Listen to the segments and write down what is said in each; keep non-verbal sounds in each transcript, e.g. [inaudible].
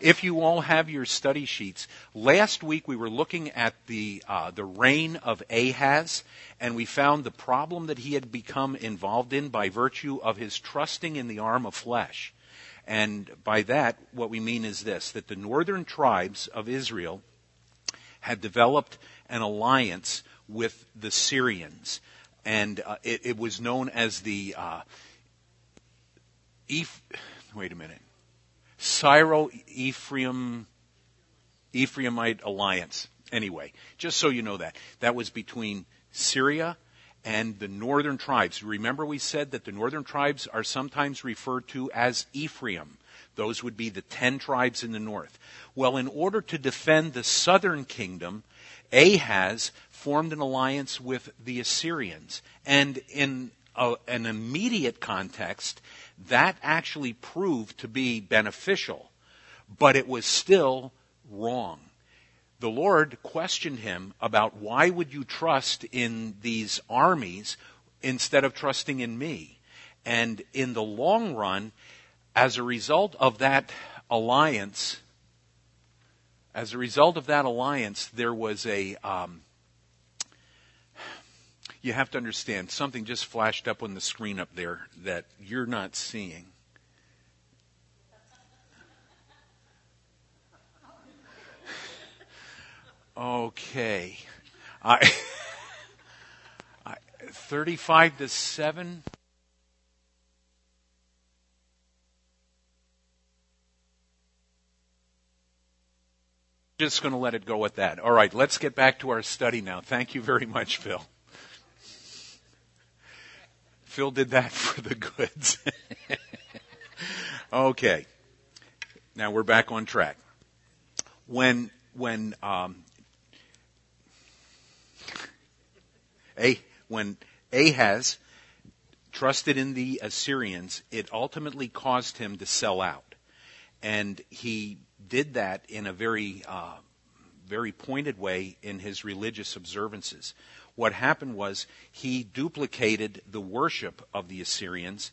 if you all have your study sheets, last week we were looking at the uh, the reign of Ahaz, and we found the problem that he had become involved in by virtue of his trusting in the arm of flesh. And by that, what we mean is this: that the northern tribes of Israel had developed an alliance with the Syrians, and uh, it, it, was known as the uh, Eph- wait a minute Syro Ephraim Ephraimite alliance. Anyway, just so you know that. That was between Syria and the northern tribes. Remember we said that the northern tribes are sometimes referred to as Ephraim. Those would be the ten tribes in the north. Well, in order to defend the southern kingdom, Ahaz formed an alliance with the Assyrians. And in a, an immediate context, that actually proved to be beneficial, but it was still wrong. The Lord questioned him about why would you trust in these armies instead of trusting in me? And in the long run, as a result of that alliance, as a result of that alliance, there was a, um, you have to understand something just flashed up on the screen up there that you're not seeing. Okay. I, I 35 to 7 just going to let it go with that. All right, let's get back to our study now. Thank you very much, Phil. Phil did that [laughs] for the goods. [laughs] okay. Now we're back on track. When when um, a when Ahaz trusted in the Assyrians, it ultimately caused him to sell out, and he did that in a very uh, very pointed way in his religious observances what happened was he duplicated the worship of the Assyrians,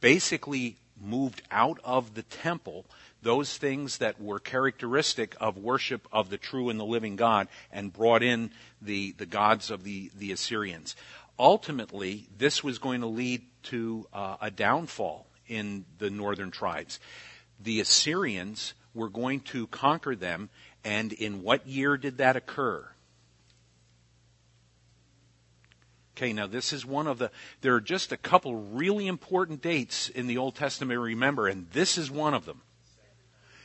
basically moved out of the temple those things that were characteristic of worship of the true and the living God and brought in the, the gods of the, the Assyrians. Ultimately, this was going to lead to uh, a downfall in the northern tribes. The Assyrians were going to conquer them, and in what year did that occur? Okay, now this is one of the, there are just a couple really important dates in the Old Testament, remember, and this is one of them.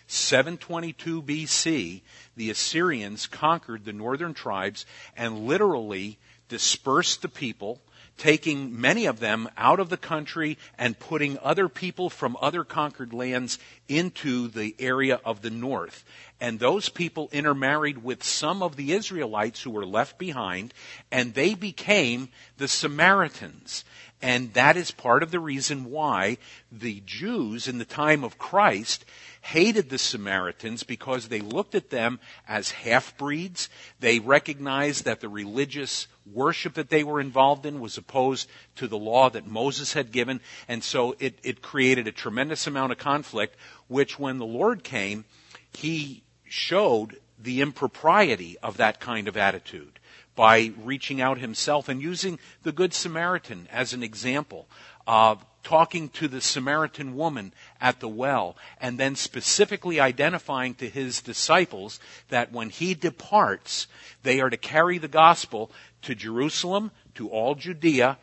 722 BC, the Assyrians conquered the northern tribes and literally dispersed the people, taking many of them out of the country and putting other people from other conquered lands into the area of the north and those people intermarried with some of the Israelites who were left behind, and they became the Samaritans. And that is part of the reason why the Jews in the time of Christ hated the Samaritans because they looked at them as half breeds. They recognized that the religious worship that they were involved in was opposed to the law that Moses had given. And so it, it created a tremendous amount of conflict, which when the Lord came, he showed the impropriety of that kind of attitude by reaching out himself and using the Good Samaritan as an example, uh, talking to the Samaritan woman at the well, and then specifically identifying to his disciples that when he departs, they are to carry the gospel to Jerusalem, to all Judea,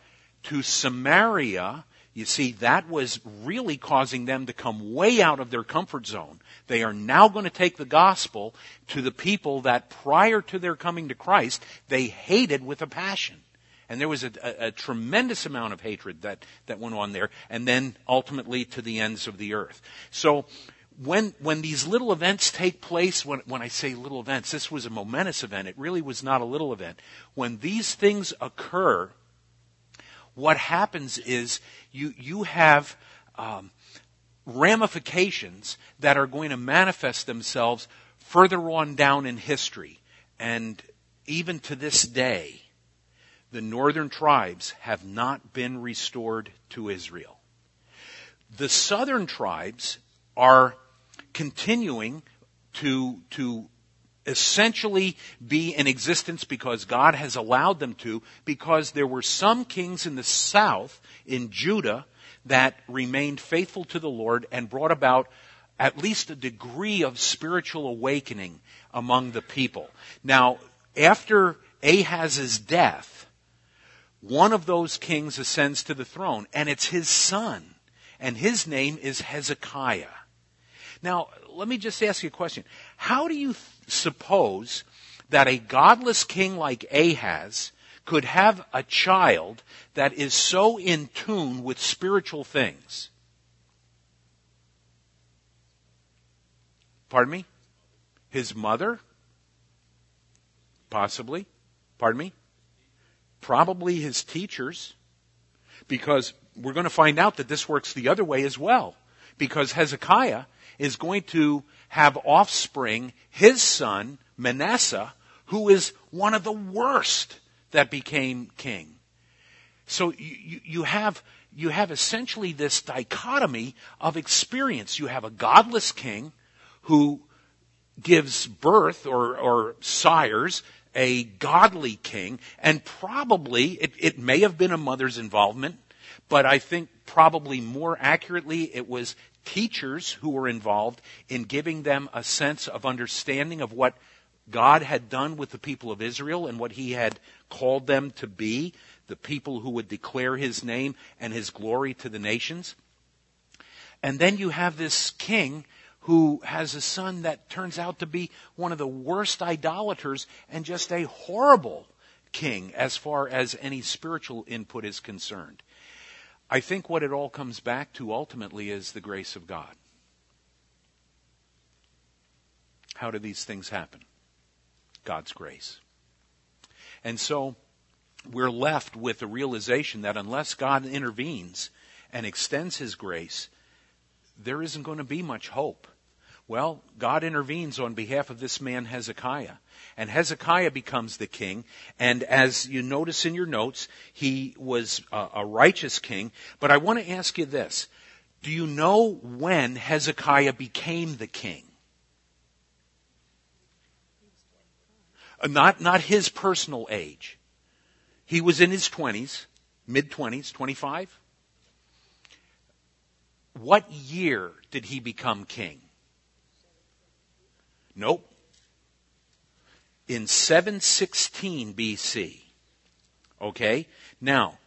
to Samaria. You see, that was really causing them to come way out of their comfort zone they are now going to take the gospel to the people that prior to their coming to Christ, they hated with a passion. And there was a, a, a, tremendous amount of hatred that, that went on there, and then ultimately to the ends of the earth. So, when, when these little events take place, when, when I say little events, this was a momentous event. It really was not a little event. When these things occur, what happens is you, you have um, ramifications that are going to manifest themselves further on down in history. And even to this day, the northern tribes have not been restored to Israel. The southern tribes are continuing to, to essentially be in existence because God has allowed them to, because there were some kings in the south, in Judah, that remained faithful to the Lord and brought about at least a degree of spiritual awakening among the people. Now, after Ahaz's death, one of those kings ascends to the throne, and it's his son, and his name is Hezekiah. Now, let me just ask you a question. How do you th- suppose that a godless king like Ahaz could have a child that is so in tune with spiritual things? Pardon me? His mother? Possibly. Pardon me? Probably his teachers. Because we're going to find out that this works the other way as well. Because Hezekiah is going to have offspring, his son, Manasseh, who is one of the worst that became king. So you, you, have, you have essentially this dichotomy of experience. You have a godless king who gives birth or, or sires a godly king, and probably it, it may have been a mother's involvement, but I think probably more accurately it was teachers who were involved in giving them a sense of understanding of what God had done with the people of Israel and what he had called them to be, the people who would declare his name and his glory to the nations. And then you have this king who has a son that turns out to be one of the worst idolaters and just a horrible king as far as any spiritual input is concerned. I think what it all comes back to ultimately is the grace of God. How do these things happen? God's grace. And so we're left with the realization that unless God intervenes and extends his grace, there isn't going to be much hope. Well, God intervenes on behalf of this man Hezekiah. And Hezekiah becomes the king. And as you notice in your notes, he was a, righteous king. But I want to ask you this. Do you know when Hezekiah became the king? Uh, not, not his personal age. He was in his 20s, mid 20s, 25. What year did he become king? Nope. In 716 BC. Okay? Now,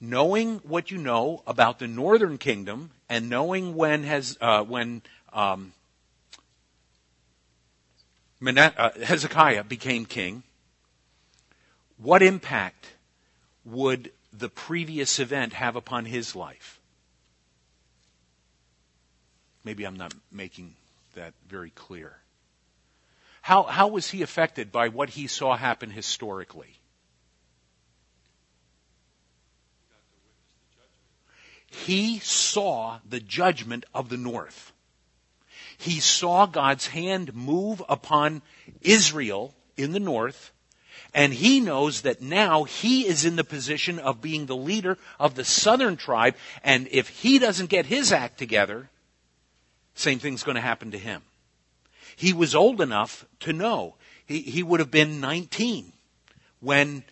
knowing what you know about the northern kingdom and knowing when has uh, when um, uh, Hezekiah became king, what impact would the previous event have upon his life? Maybe I'm not making that very clear. How, how was he affected by what he saw happen historically? He saw the judgment of the north. He saw God's hand move upon Israel in the north, and he knows that now he is in the position of being the leader of the southern tribe, and if he doesn't get his act together, same thing's going to happen to him. He was old enough to know. He, he would have been 19 when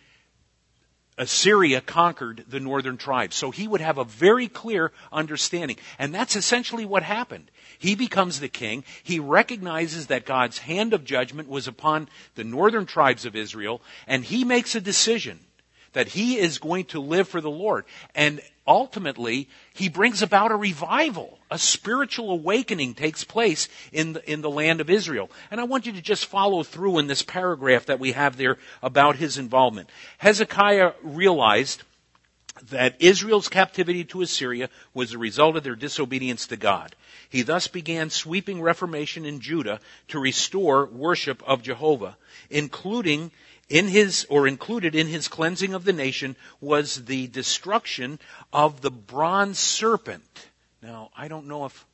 Assyria conquered the northern tribes. So he would have a very clear understanding. And that's essentially what happened. He becomes the king. He recognizes that God's hand of judgment was upon the northern tribes of Israel, and he makes a decision that he is going to live for the Lord. And ultimately, he brings about a revival. A spiritual awakening takes place in the, in the land of Israel. And I want you to just follow through in this paragraph that we have there about his involvement. Hezekiah realized that Israel's captivity to Assyria was a result of their disobedience to God. He thus began sweeping reformation in Judah to restore worship of Jehovah, including in his, or included in his cleansing of the nation was the destruction of the bronze serpent. Now, I don't know if,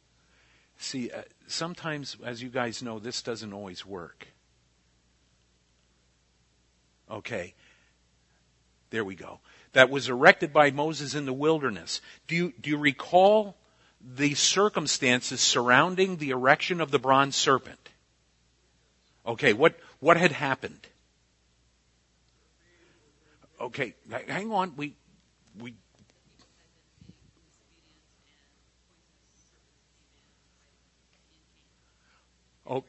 see, uh, sometimes, as you guys know, this doesn't always work. Okay. There we go. That was erected by Moses in the wilderness. Do you, do you recall the circumstances surrounding the erection of the bronze serpent? Okay, what, what had happened? Okay, hang on. We, we, oh,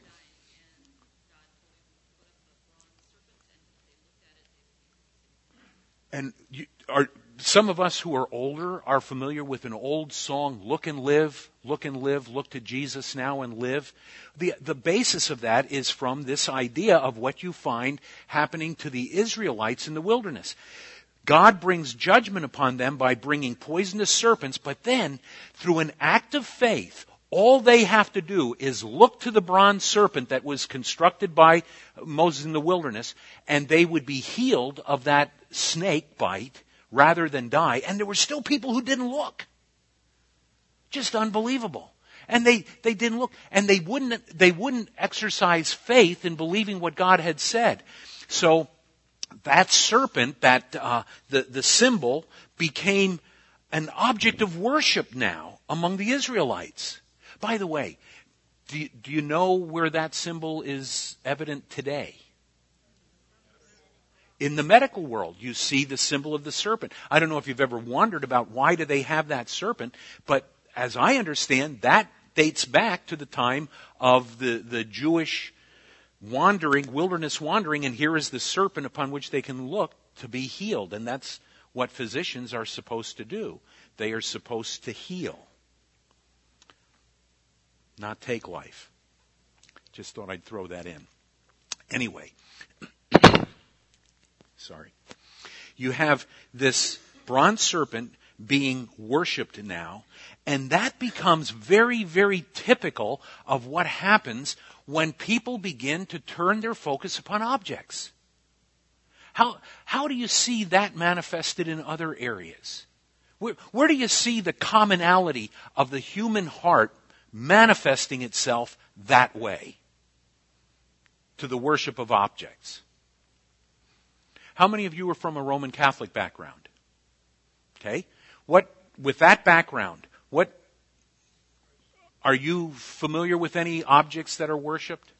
and you, are some of us who are older are familiar with an old song, Look and Live, Look and Live, Look to Jesus now and live. The, the basis of that is from this idea of what you find happening to the Israelites in the wilderness. God brings judgment upon them by bringing poisonous serpents, but then, through an act of faith, all they have to do is look to the bronze serpent that was constructed by Moses in the wilderness, and they would be healed of that snake bite rather than die. And there were still people who didn't look. Just unbelievable. And they, they didn't look. And they wouldn't, they wouldn't exercise faith in believing what God had said. So that serpent, that, uh, the, the symbol became an object of worship now among the Israelites. By the way, do do you know where that symbol is evident today? In the medical world, you see the symbol of the serpent. I don't know if you've ever wondered about why do they have that serpent, but as I understand, that dates back to the time of the, the Jewish wandering, wilderness wandering, and here is the serpent upon which they can look to be healed. And that's what physicians are supposed to do. They are supposed to heal, not take life. Just thought I'd throw that in. Anyway, Sorry. You have this bronze serpent being worshiped now, and that becomes very, very typical of what happens when people begin to turn their focus upon objects. How, how do you see that manifested in other areas? Where, where do you see the commonality of the human heart manifesting itself that way to the worship of objects? How many of you are from a Roman Catholic background? Okay. What, with that background, what, are you familiar with any objects that are worshiped?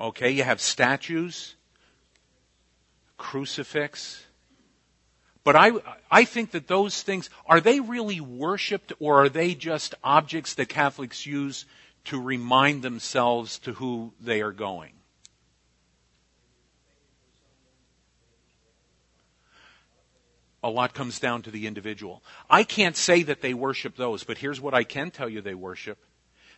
Okay, you have statues, crucifix. But I, I think that those things, are they really worshiped or are they just objects that Catholics use to remind themselves to who they are going? A lot comes down to the individual. I can't say that they worship those, but here's what I can tell you they worship.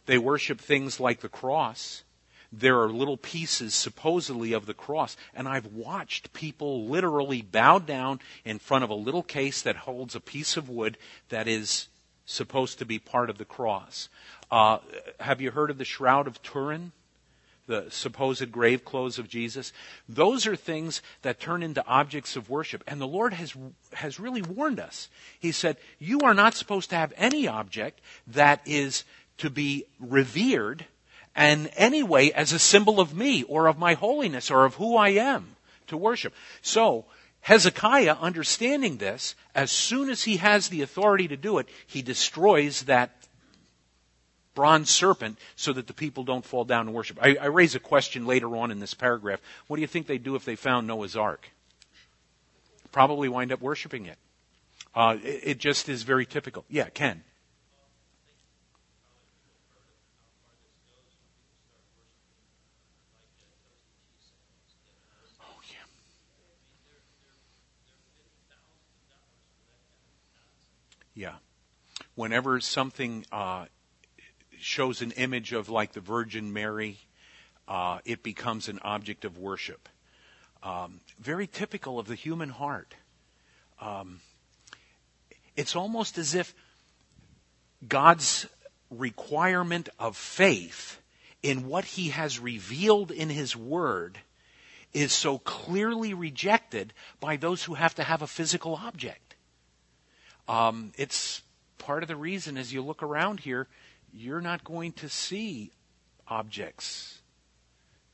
They worship things like the cross. There are little pieces supposedly of the cross, and I've watched people literally bow down in front of a little case that holds a piece of wood that is supposed to be part of the cross. Uh, have you heard of the Shroud of Turin? The supposed grave clothes of Jesus. Those are things that turn into objects of worship. And the Lord has, has really warned us. He said, You are not supposed to have any object that is to be revered and anyway as a symbol of me or of my holiness or of who I am to worship. So, Hezekiah, understanding this, as soon as he has the authority to do it, he destroys that bronze serpent so that the people don't fall down and worship. I, I raise a question later on in this paragraph. What do you think they'd do if they found Noah's Ark? Probably wind up worshiping it. Uh, it, it just is very typical. Yeah, Ken. Oh, yeah. Whenever something uh, shows an image of like the Virgin Mary, uh, it becomes an object of worship. Um, very typical of the human heart. Um, it's almost as if God's requirement of faith in what He has revealed in His Word is so clearly rejected by those who have to have a physical object. Um, it's part of the reason as you look around here you're not going to see objects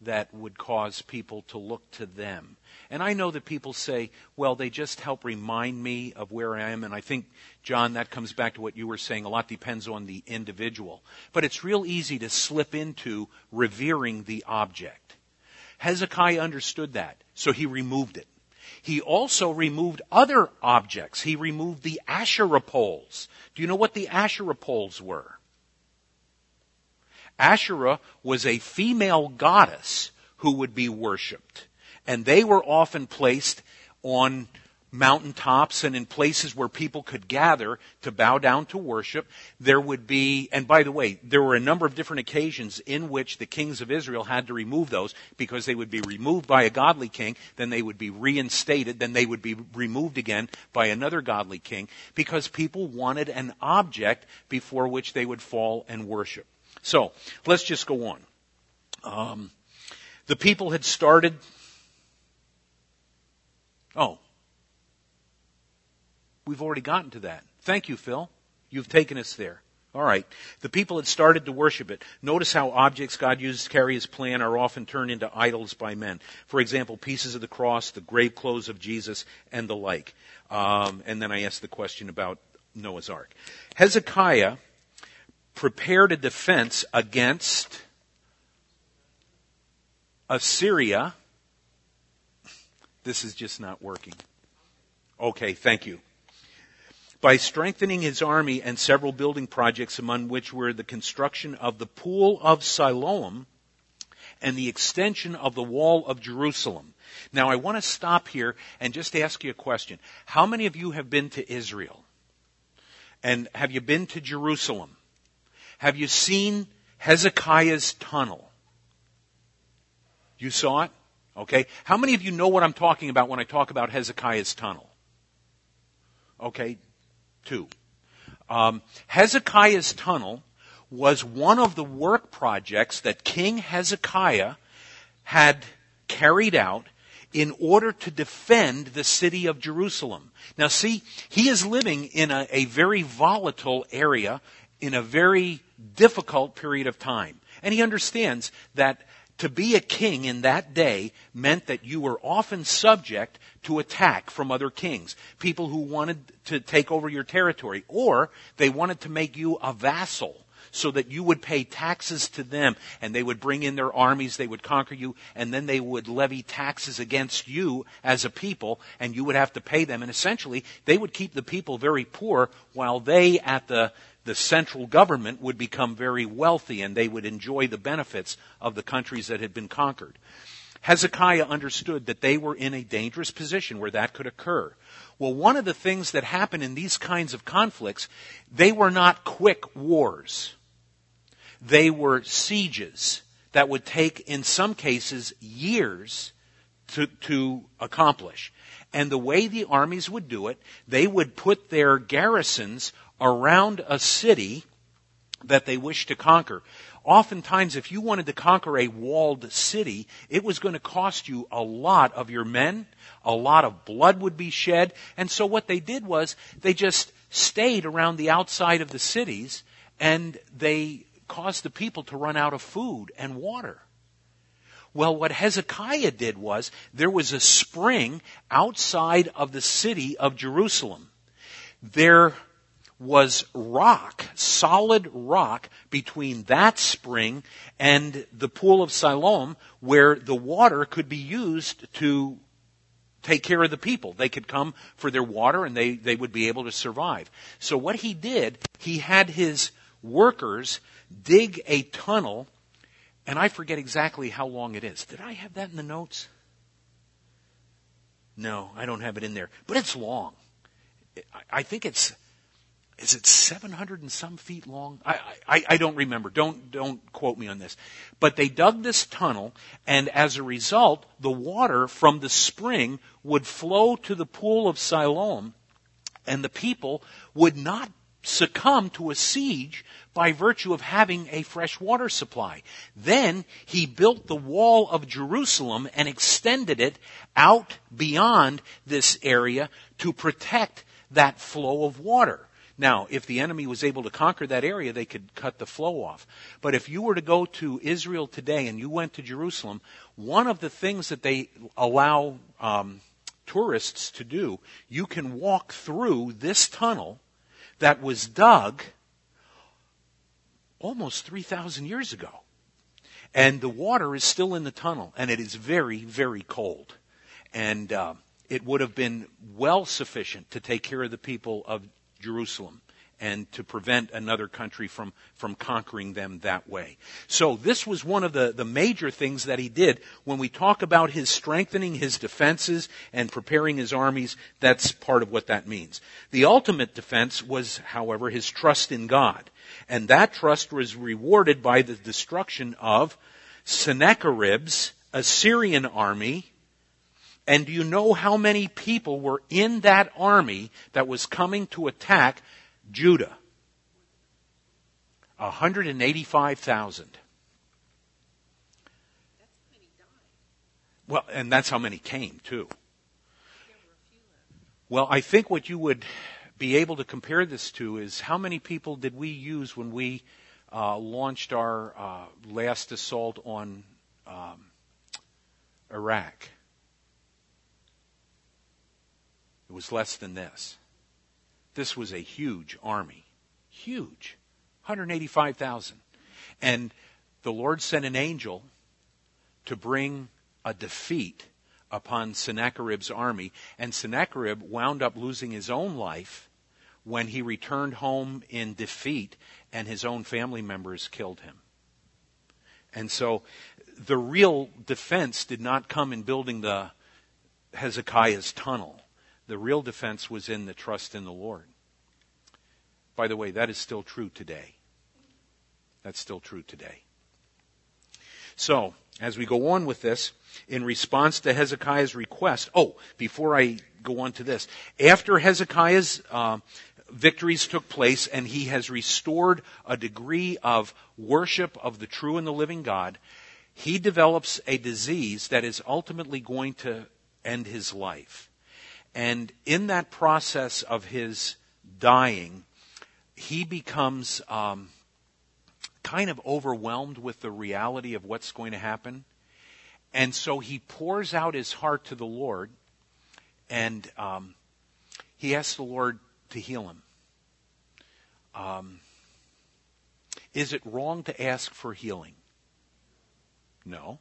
that would cause people to look to them. And I know that people say, well, they just help remind me of where I am. And I think, John, that comes back to what you were saying. A lot depends on the individual. But it's real easy to slip into revering the object. Hezekiah understood that, so he removed it. He also removed other objects. He removed the Asherah poles. Do you know what the Asherah poles were? Asherah was a female goddess who would be worshiped. And they were often placed on mountaintops and in places where people could gather to bow down to worship. There would be, and by the way, there were a number of different occasions in which the kings of Israel had to remove those because they would be removed by a godly king, then they would be reinstated, then they would be removed again by another godly king because people wanted an object before which they would fall and worship. So, let's just go on. Um, the people had started. Oh, we've already gotten to that. Thank you, Phil. You've taken us there. All right. The people had started to worship it. Notice how objects God uses to carry his plan are often turned into idols by men. For example, pieces of the cross, the grave clothes of Jesus, and the like. Um, and then I asked the question about Noah's Ark. Hezekiah prepared a defense against Assyria. This is just not working. Okay, thank you. By strengthening his army and several building projects, among which were the construction of the Pool of Siloam and the extension of the Wall of Jerusalem. Now, I want to stop here and just ask you a question. How many of you have been to Israel? And have you been to Jerusalem? Have you seen Hezekiah's tunnel? You saw it? Okay. How many of you know what I'm talking about when I talk about Hezekiah's tunnel? Okay. Two. Um, Hezekiah's tunnel was one of the work projects that King Hezekiah had carried out in order to defend the city of Jerusalem. Now see, he is living in a, a very volatile area, in a very difficult period of time. And he understands that to be a king in that day meant that you were often subject to attack from other kings, people who wanted to take over your territory, or they wanted to make you a vassal so that you would pay taxes to them and they would bring in their armies, they would conquer you, and then they would levy taxes against you as a people and you would have to pay them. And essentially, they would keep the people very poor while they at the the central government would become very wealthy and they would enjoy the benefits of the countries that had been conquered. Hezekiah understood that they were in a dangerous position where that could occur. Well, one of the things that happen in these kinds of conflicts, they were not quick wars. They were sieges that would take, in some cases, years to, to accomplish. And the way the armies would do it, they would put their garrisons around a city that they wished to conquer. Oftentimes, if you wanted to conquer a walled city, it was going to cost you a lot of your men, a lot of blood would be shed, and so what they did was they just stayed around the outside of the cities and they caused the people to run out of food and water. Well, what Hezekiah did was there was a spring outside of the city of Jerusalem. There was rock, solid rock between that spring and the pool of Siloam where the water could be used to take care of the people. They could come for their water and they, they would be able to survive. So what he did, he had his workers dig a tunnel and I forget exactly how long it is. Did I have that in the notes? No, I don't have it in there. But it's long. I think it's is it 700 and some feet long? I, I, I, don't remember. Don't, don't quote me on this. But they dug this tunnel, and as a result, the water from the spring would flow to the pool of Siloam, and the people would not succumb to a siege by virtue of having a fresh water supply. Then he built the wall of Jerusalem and extended it out beyond this area to protect that flow of water. Now, if the enemy was able to conquer that area, they could cut the flow off. But if you were to go to Israel today and you went to Jerusalem, one of the things that they allow um, tourists to do, you can walk through this tunnel that was dug almost 3,000 years ago. And the water is still in the tunnel, and it is very, very cold. And uh, it would have been well sufficient to take care of the people of Jerusalem and to prevent another country from, from conquering them that way. So this was one of the, the major things that he did. When we talk about his strengthening his defenses and preparing his armies, that's part of what that means. The ultimate defense was, however, his trust in God. And that trust was rewarded by the destruction of Sennacherib's Assyrian army. And do you know how many people were in that army that was coming to attack Judah? 185,000. Well, and that's how many came, too. Well, I think what you would be able to compare this to is how many people did we use when we uh, launched our uh, last assault on um, Iraq? It was less than this. This was a huge army. Huge. 185,000. And the Lord sent an angel to bring a defeat upon Sennacherib's army, and Sennacherib wound up losing his own life when he returned home in defeat and his own family members killed him. And so the real defense did not come in building the Hezekiah's tunnel. The real defense was in the trust in the Lord. By the way, that is still true today. That's still true today. So, as we go on with this, in response to Hezekiah's request, oh, before I go on to this, after Hezekiah's uh, victories took place and he has restored a degree of worship of the true and the living God, he develops a disease that is ultimately going to end his life. And in that process of his dying, he becomes um, kind of overwhelmed with the reality of what's going to happen. And so he pours out his heart to the Lord, and um, he asks the Lord to heal him. Um, is it wrong to ask for healing? No.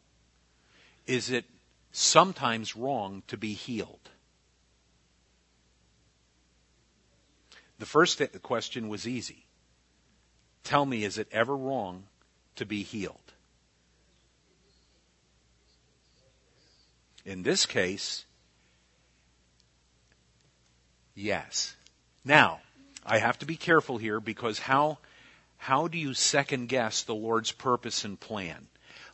Is it sometimes wrong to be healed? The first question was easy. Tell me, is it ever wrong to be healed? In this case, yes. Now, I have to be careful here because how, how do you second guess the Lord's purpose and plan?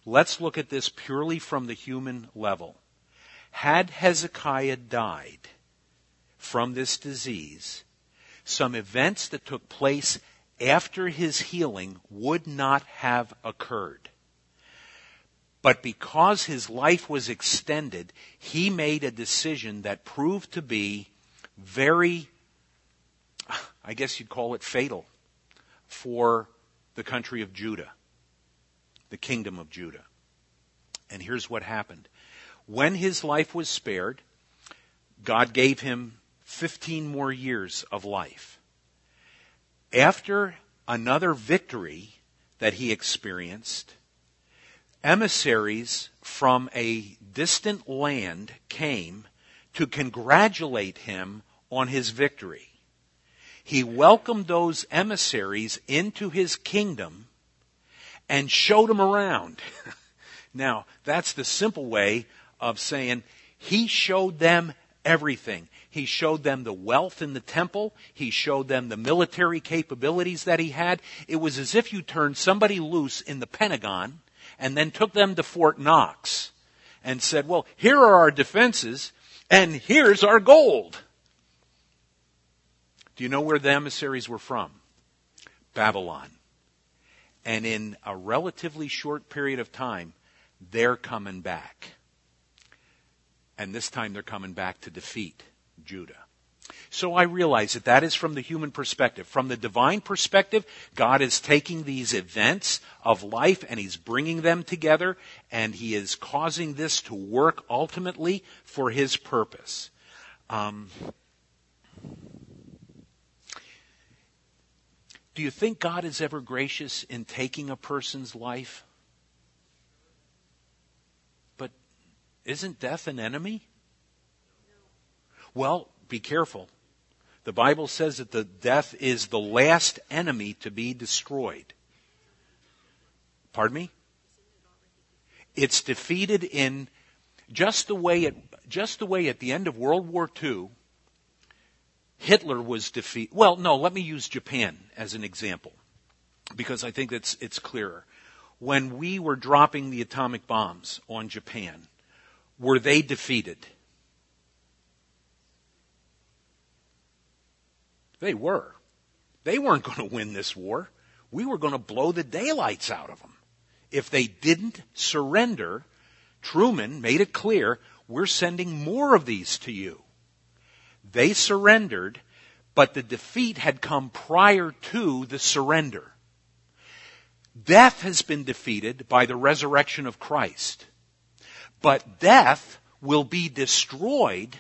Let's look at this purely from the human level. Had Hezekiah died from this disease, some events that took place after his healing would not have occurred. But because his life was extended, he made a decision that proved to be very, I guess you'd call it fatal for the country of Judah, the kingdom of Judah. And here's what happened. When his life was spared, God gave him 15 more years of life. After another victory that he experienced, emissaries from a distant land came to congratulate him on his victory. He welcomed those emissaries into his kingdom and showed them around. [laughs] now, that's the simple way of saying he showed them everything. He showed them the wealth in the temple. He showed them the military capabilities that he had. It was as if you turned somebody loose in the Pentagon and then took them to Fort Knox and said, well, here are our defenses and here's our gold. Do you know where the emissaries were from? Babylon. And in a relatively short period of time, they're coming back. And this time they're coming back to defeat Judah. So I realize that that is from the human perspective. From the divine perspective, God is taking these events of life and He's bringing them together and He is causing this to work ultimately for His purpose. Um, do you think God is ever gracious in taking a person's life? But isn't death an enemy? Well, be careful. The Bible says that the death is the last enemy to be destroyed. Pardon me? It's defeated in just the way it, just the way at the end of World War II, Hitler was defeated. Well, no, let me use Japan as an example because I think it's, it's clearer. When we were dropping the atomic bombs on Japan, were they defeated? They were. They weren't [laughs] going to win this war. We were going to blow the daylights out of them. If they didn't surrender, Truman made it clear, we're sending more of these to you. They surrendered, but the defeat had come prior to the surrender. Death has been defeated by the resurrection of Christ. But death will be destroyed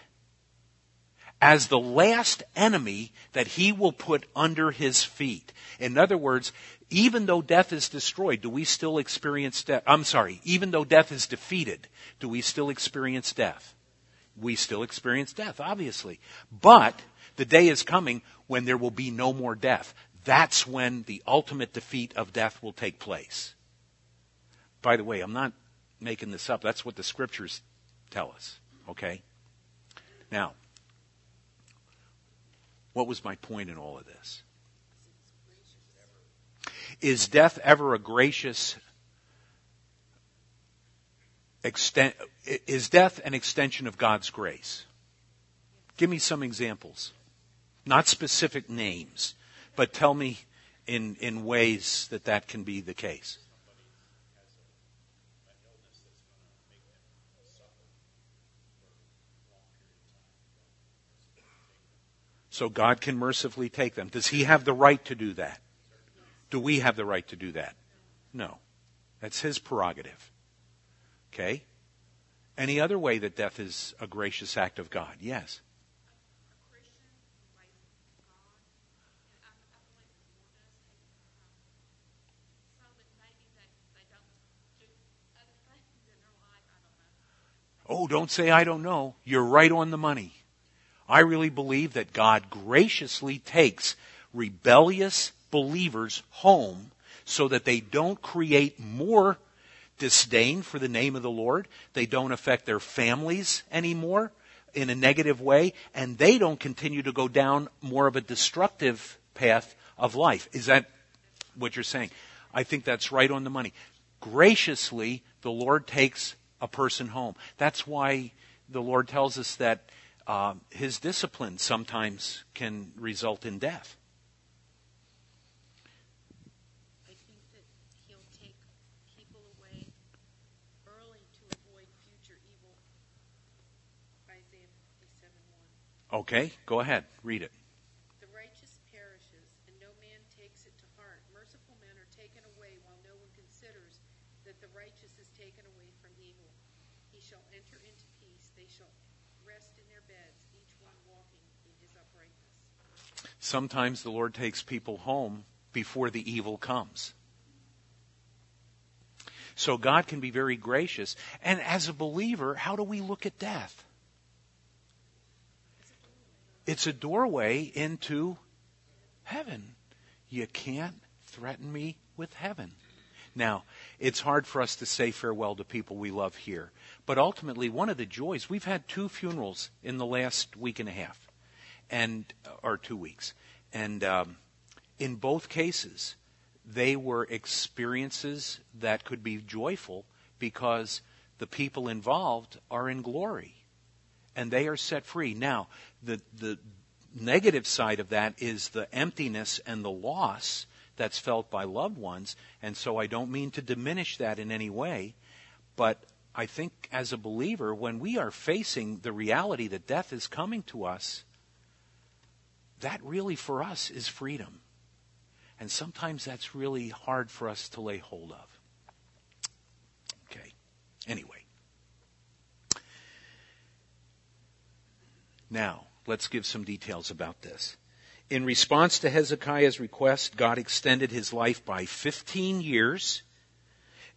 as the last enemy that he will put under his feet. In other words, even though death is destroyed, do we still experience death? I'm sorry, even though death is defeated, do we still experience death? We still experience death, obviously. But the day is coming when there will be no more death. That's when the ultimate defeat of death will take place. By the way, I'm not making this up. That's what the scriptures tell us. Okay? Now, what was my point in all of this? Is death ever a gracious extent? Is death an extension of God's grace? Give me some examples. Not specific names, but tell me in, in ways that that can be the case. So God can mercifully take them. Does He have the right to do that? Do we have the right to do that? No. That's His prerogative. Okay? Any other way that death is a gracious act of God? Yes. Oh, don't say I don't know. You're right on the money. I really believe that God graciously takes rebellious believers home so that they don't create more disdain for the name of the Lord. They don't affect their families anymore in a negative way, and they don't continue to go down more of a destructive path of life. Is that what you're saying? I think that's right on the money. Graciously, the Lord takes a person home. That's why the Lord tells us that uh, his discipline sometimes can result in death. I think that he'll take people away early to avoid future evil. Isaiah 57 1. Okay, go ahead, read it. The righteous perishes, and no man takes it to heart. Merciful men are taken away, while no one considers that the righteous is taken away from evil. He shall enter into peace. They shall rest in their beds, each one walking in his uprightness. Sometimes the Lord takes people home before the evil comes. So God can be very gracious. And as a believer, how do we look at death? It's a doorway into heaven. You can't threaten me with heaven. Now, it's hard for us to say farewell to people we love here. But ultimately, one of the joys, we've had two funerals in the last week and a half, and or two weeks. And um, in both cases, they were experiences that could be joyful because the people involved are in glory and they are set free. Now, the, the negative side of that is the emptiness and the loss that's felt by loved ones. And so I don't mean to diminish that in any way, but I think as a believer, when we are facing the reality that death is coming to us, that really for us is freedom. And sometimes that's really hard for us to lay hold of. Okay. Anyway. Now, let's give some details about this. In response to Hezekiah's request, God extended his life by 15 years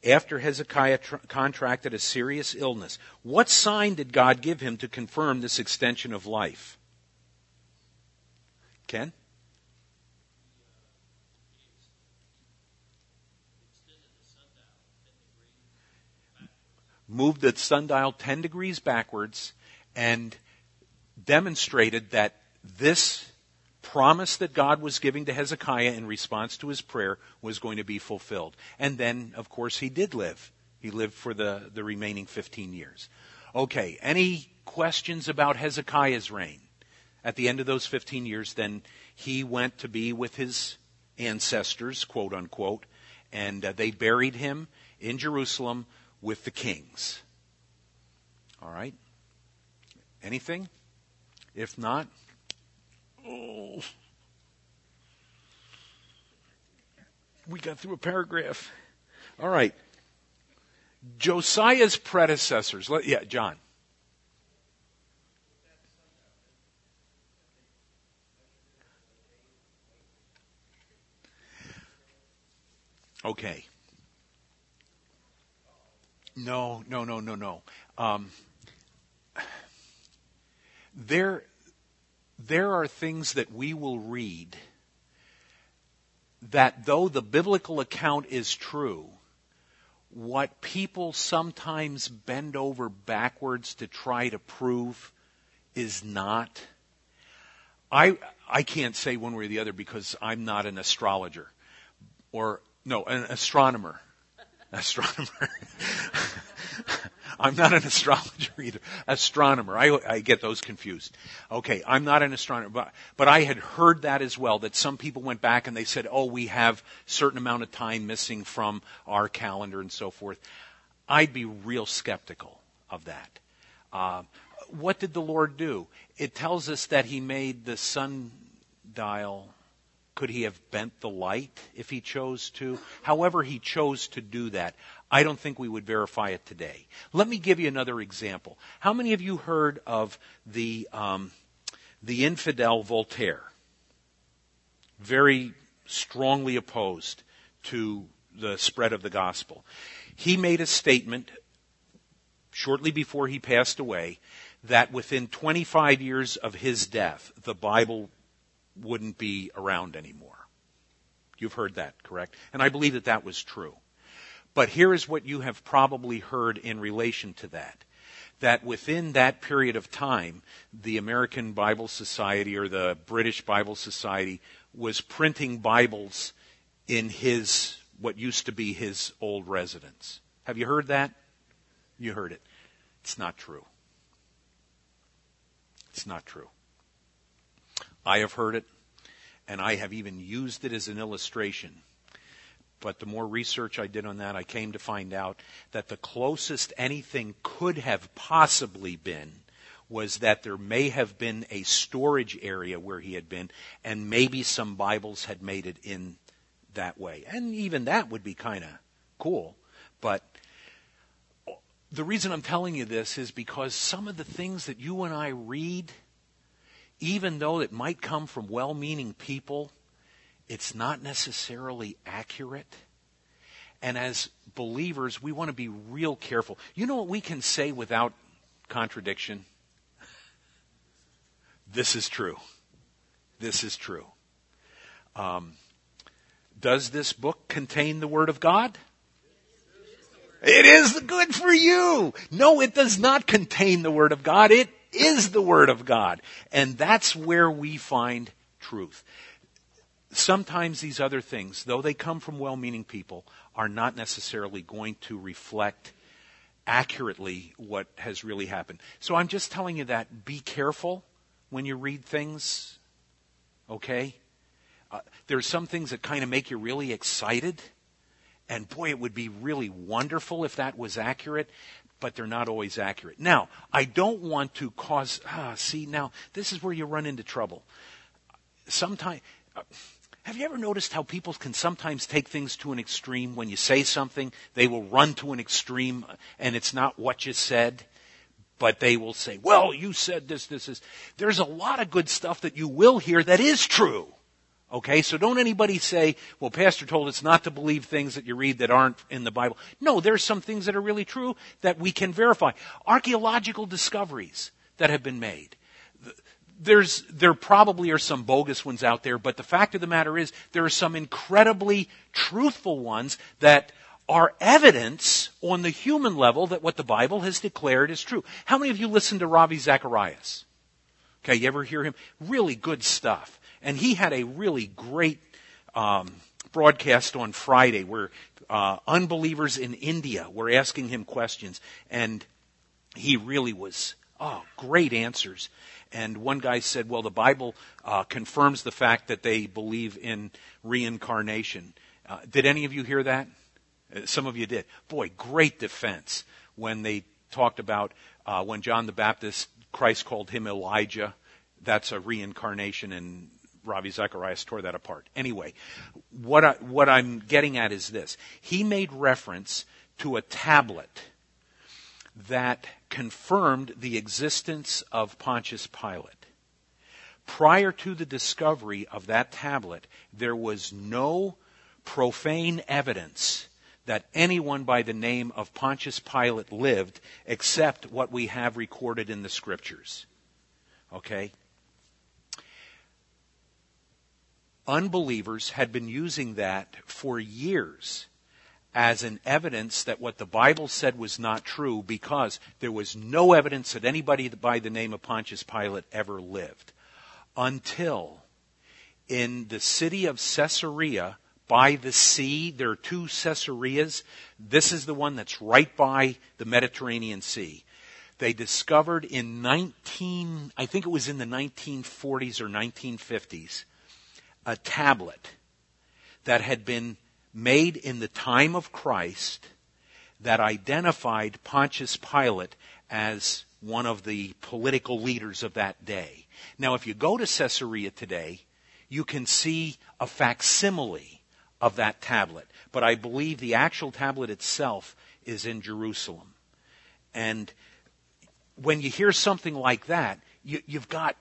after Hezekiah tr- contracted a serious illness. What sign did God give him to confirm this extension of life? Ken? Moved the sundial 10 degrees backwards and demonstrated that this promise that God was giving to Hezekiah in response to his prayer was going to be fulfilled. And then, of course, he did live. He lived for the, the remaining 15 years. Okay, any questions about Hezekiah's reign? At the end of those 15 years, then he went to be with his ancestors, quote unquote, and uh, they buried him in Jerusalem with the kings. All right? Anything? If not, oh, we got through a paragraph. All right. Josiah's predecessors. Let, yeah, John. Okay. No, no, no, no, no. Um, [sighs] there, there are things that we will read that though the biblical account is true, what people sometimes bend over backwards to try to prove is not. I, I can't say one way or the other because I'm not an astrologer or, no, an astronomer. [laughs] Astronomer. [laughs] I'm not an [laughs] astrologer either. Astronomer. I, I get those confused. Okay, I'm not an astronomer, but, but I had heard that as well, that some people went back and they said, oh, we have certain amount of time missing from our calendar and so forth. I'd be real skeptical of that. Uh, what did the Lord do? It tells us that He made the sundial. Could He have bent the light if He chose to? However, He chose to do that. I don't think we would verify it today. Let me give you another example. How many of you heard of the um, the infidel Voltaire? Very strongly opposed to the spread of the gospel. He made a statement shortly before he passed away that within 25 years of his death, the Bible wouldn't be around anymore. You've heard that, correct? And I believe that that was true. But here is what you have probably heard in relation to that. That within that period of time, the American Bible Society or the British Bible Society was printing Bibles in his, what used to be his old residence. Have you heard that? You heard it. It's not true. It's not true. I have heard it, and I have even used it as an illustration but the more research I did on that, I came to find out that the closest anything could have possibly been was that there may have been a storage area where he had been, and maybe some Bibles had made it in that way. And even that would be kind of cool. But the reason I'm telling you this is because some of the things that you and I read, even though it might come from well meaning people, it's not necessarily accurate. And as believers, we want to be real careful. You know what we can say without contradiction? This is true. This is true. Um, does this book contain the Word of God? It is the good for you. No, it does not contain the Word of God. It is the Word of God. And that's where we find truth sometimes these other things, though they come from well meaning people, are not necessarily going to reflect accurately what has really happened. So I'm just telling you that be careful when you read things, okay? Uh, are some things that kind of make you really excited. And boy, it would be really wonderful if that was accurate, but they're not always accurate. Now, I don't want to cause, ah, see, now, this is where you run into trouble sometimes, uh, have you ever noticed how people can sometimes take things to an extreme? When you say something, they will run to an extreme uh, and it's not what you said, but they will say, well, you said this, this is. There's a lot of good stuff that you will hear that is true. Okay, so don't anybody say, well, Pastor told us not to believe things that you read that aren't in the Bible. No, there's some things that are really true that we can verify. Archaeological discoveries that have been made. There's, there probably are some bogus ones out there, but the fact of the matter is there are some incredibly truthful ones that are evidence on the human level that what the Bible has declared is true. How many of you listen to Ravi Zacharias? Okay, you ever hear him? Really good stuff. And he had a really great um, broadcast on Friday where uh, unbelievers in India were asking him questions, and he really was oh great answers. And one guy said, "Well, the Bible uh, confirms the fact that they believe in reincarnation." Uh, did any of you hear that? Uh, some of you did. Boy, great defense when they talked about uh, when John the Baptist, Christ called him Elijah. That's a reincarnation, and Ravi Zacharias tore that apart. Anyway, what, I, what I'm getting at is this. He made reference to a tablet that confirmed the existence of Pontius Pilate. Prior to the discovery of that tablet, there was no profane evidence that anyone by the name of Pontius Pilate lived except what we have recorded in the scriptures. Okay? unbelievers had been using that for years as an evidence that what the Bible said was not true because there was no evidence that anybody by the name of Pontius Pilate ever lived. Until in the city of Caesarea by the sea, there are two Caesareas. This is the one that's right by the Mediterranean Sea. They discovered in 19, I think it was in the 1940s or 1950s, a tablet that had been made in the time of Christ that identified Pontius Pilate as one of the political leaders of that day. Now, if you go to Caesarea today, you can see a facsimile of that tablet. But I believe the actual tablet itself is in Jerusalem. And when you hear something like that, you, have got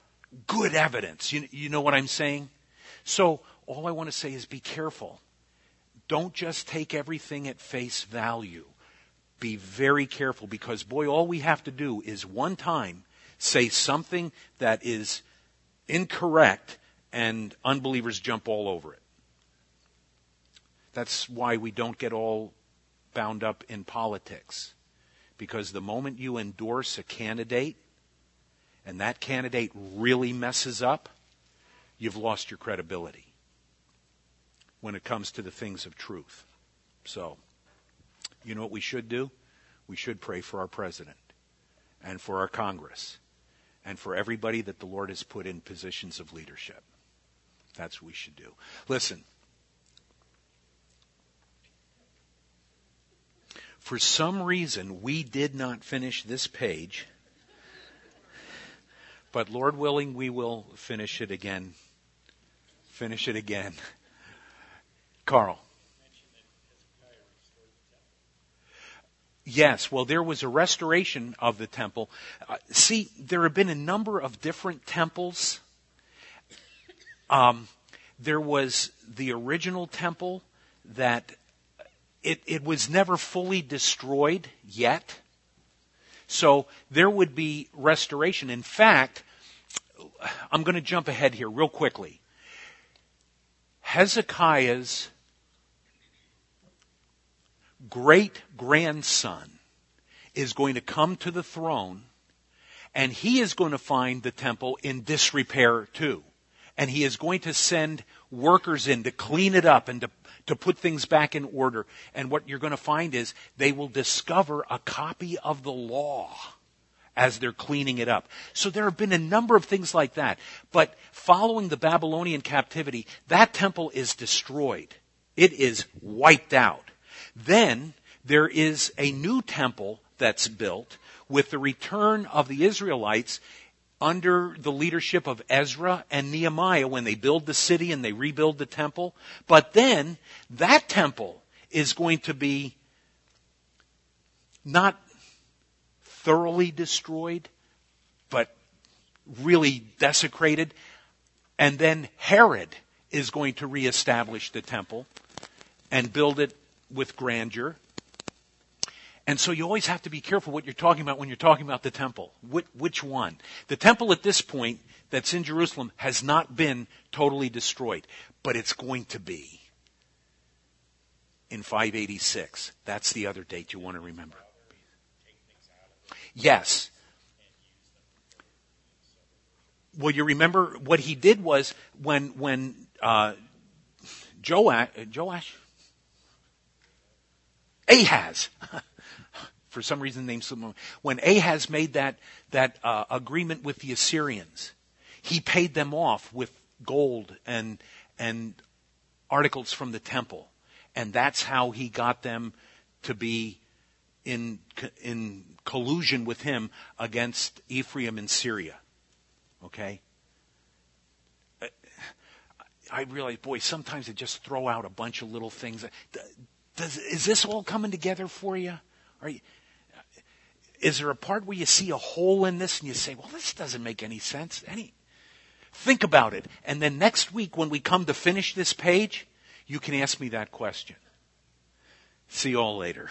good evidence. You, you know what I'm saying? So all I want to say is be careful. Don't just take everything at face value. Be very careful because, boy, all we have to do is one time say something that is incorrect and unbelievers jump all over it. That's why we don't get all bound up in politics. Because the moment you endorse a candidate and that candidate really messes up, you've lost your credibility when it comes to the things of truth. So, you know what we should do? We should pray for our president and for our Congress and for everybody that the Lord has put in positions of leadership. That's what we should do. Listen. For some reason, we did not finish this page, but Lord willing, we will finish it again finish it again. Carl. Yes, well, there was a restoration of the temple. Uh, see, there have been a number of different temples. Um, there was the original temple that it, it was never fully destroyed yet. So there would be restoration. In fact, I'm going to jump ahead here real quickly. Hezekiah's great grandson is going to come to the throne and he is going to find the temple in disrepair too. And he is going to send workers in to clean it up and to, to put things back in order. And what you're going to find is they will discover a copy of the law as they're cleaning it up. So there have been a number of things like that. But following the Babylonian captivity, that temple is destroyed. It is wiped out. Then there is a new temple that's built with the return of the Israelites under the leadership of Ezra and Nehemiah when they build the city and they rebuild the temple. But then that temple is going to be not thoroughly destroyed, but really desecrated. And then Herod is going to reestablish the temple and build it with grandeur. And so you always have to be careful what you're talking about when you're talking about the temple. Which, which, one? The temple at this point that's in Jerusalem has not been totally destroyed, but it's going to be in 586. That's the other date you want to remember. Yes. Well, you remember what he did was when when uh, Joash, Joash, Ahaz. [laughs] For some reason, named someone. When Ahaz made that that uh, agreement with the Assyrians, he paid them off with gold and and articles from the temple, and that's how he got them to be in in collusion with him against Ephraim and Syria. Okay? I realize, boy, sometimes I just throw out a bunch of little things. Does, is this all coming together for you? you? Is there a part where you see a hole in this and you say, well, this doesn't make any sense? Any? Think about it. And then next week when we come to finish this page, you can ask me that question. See you all later.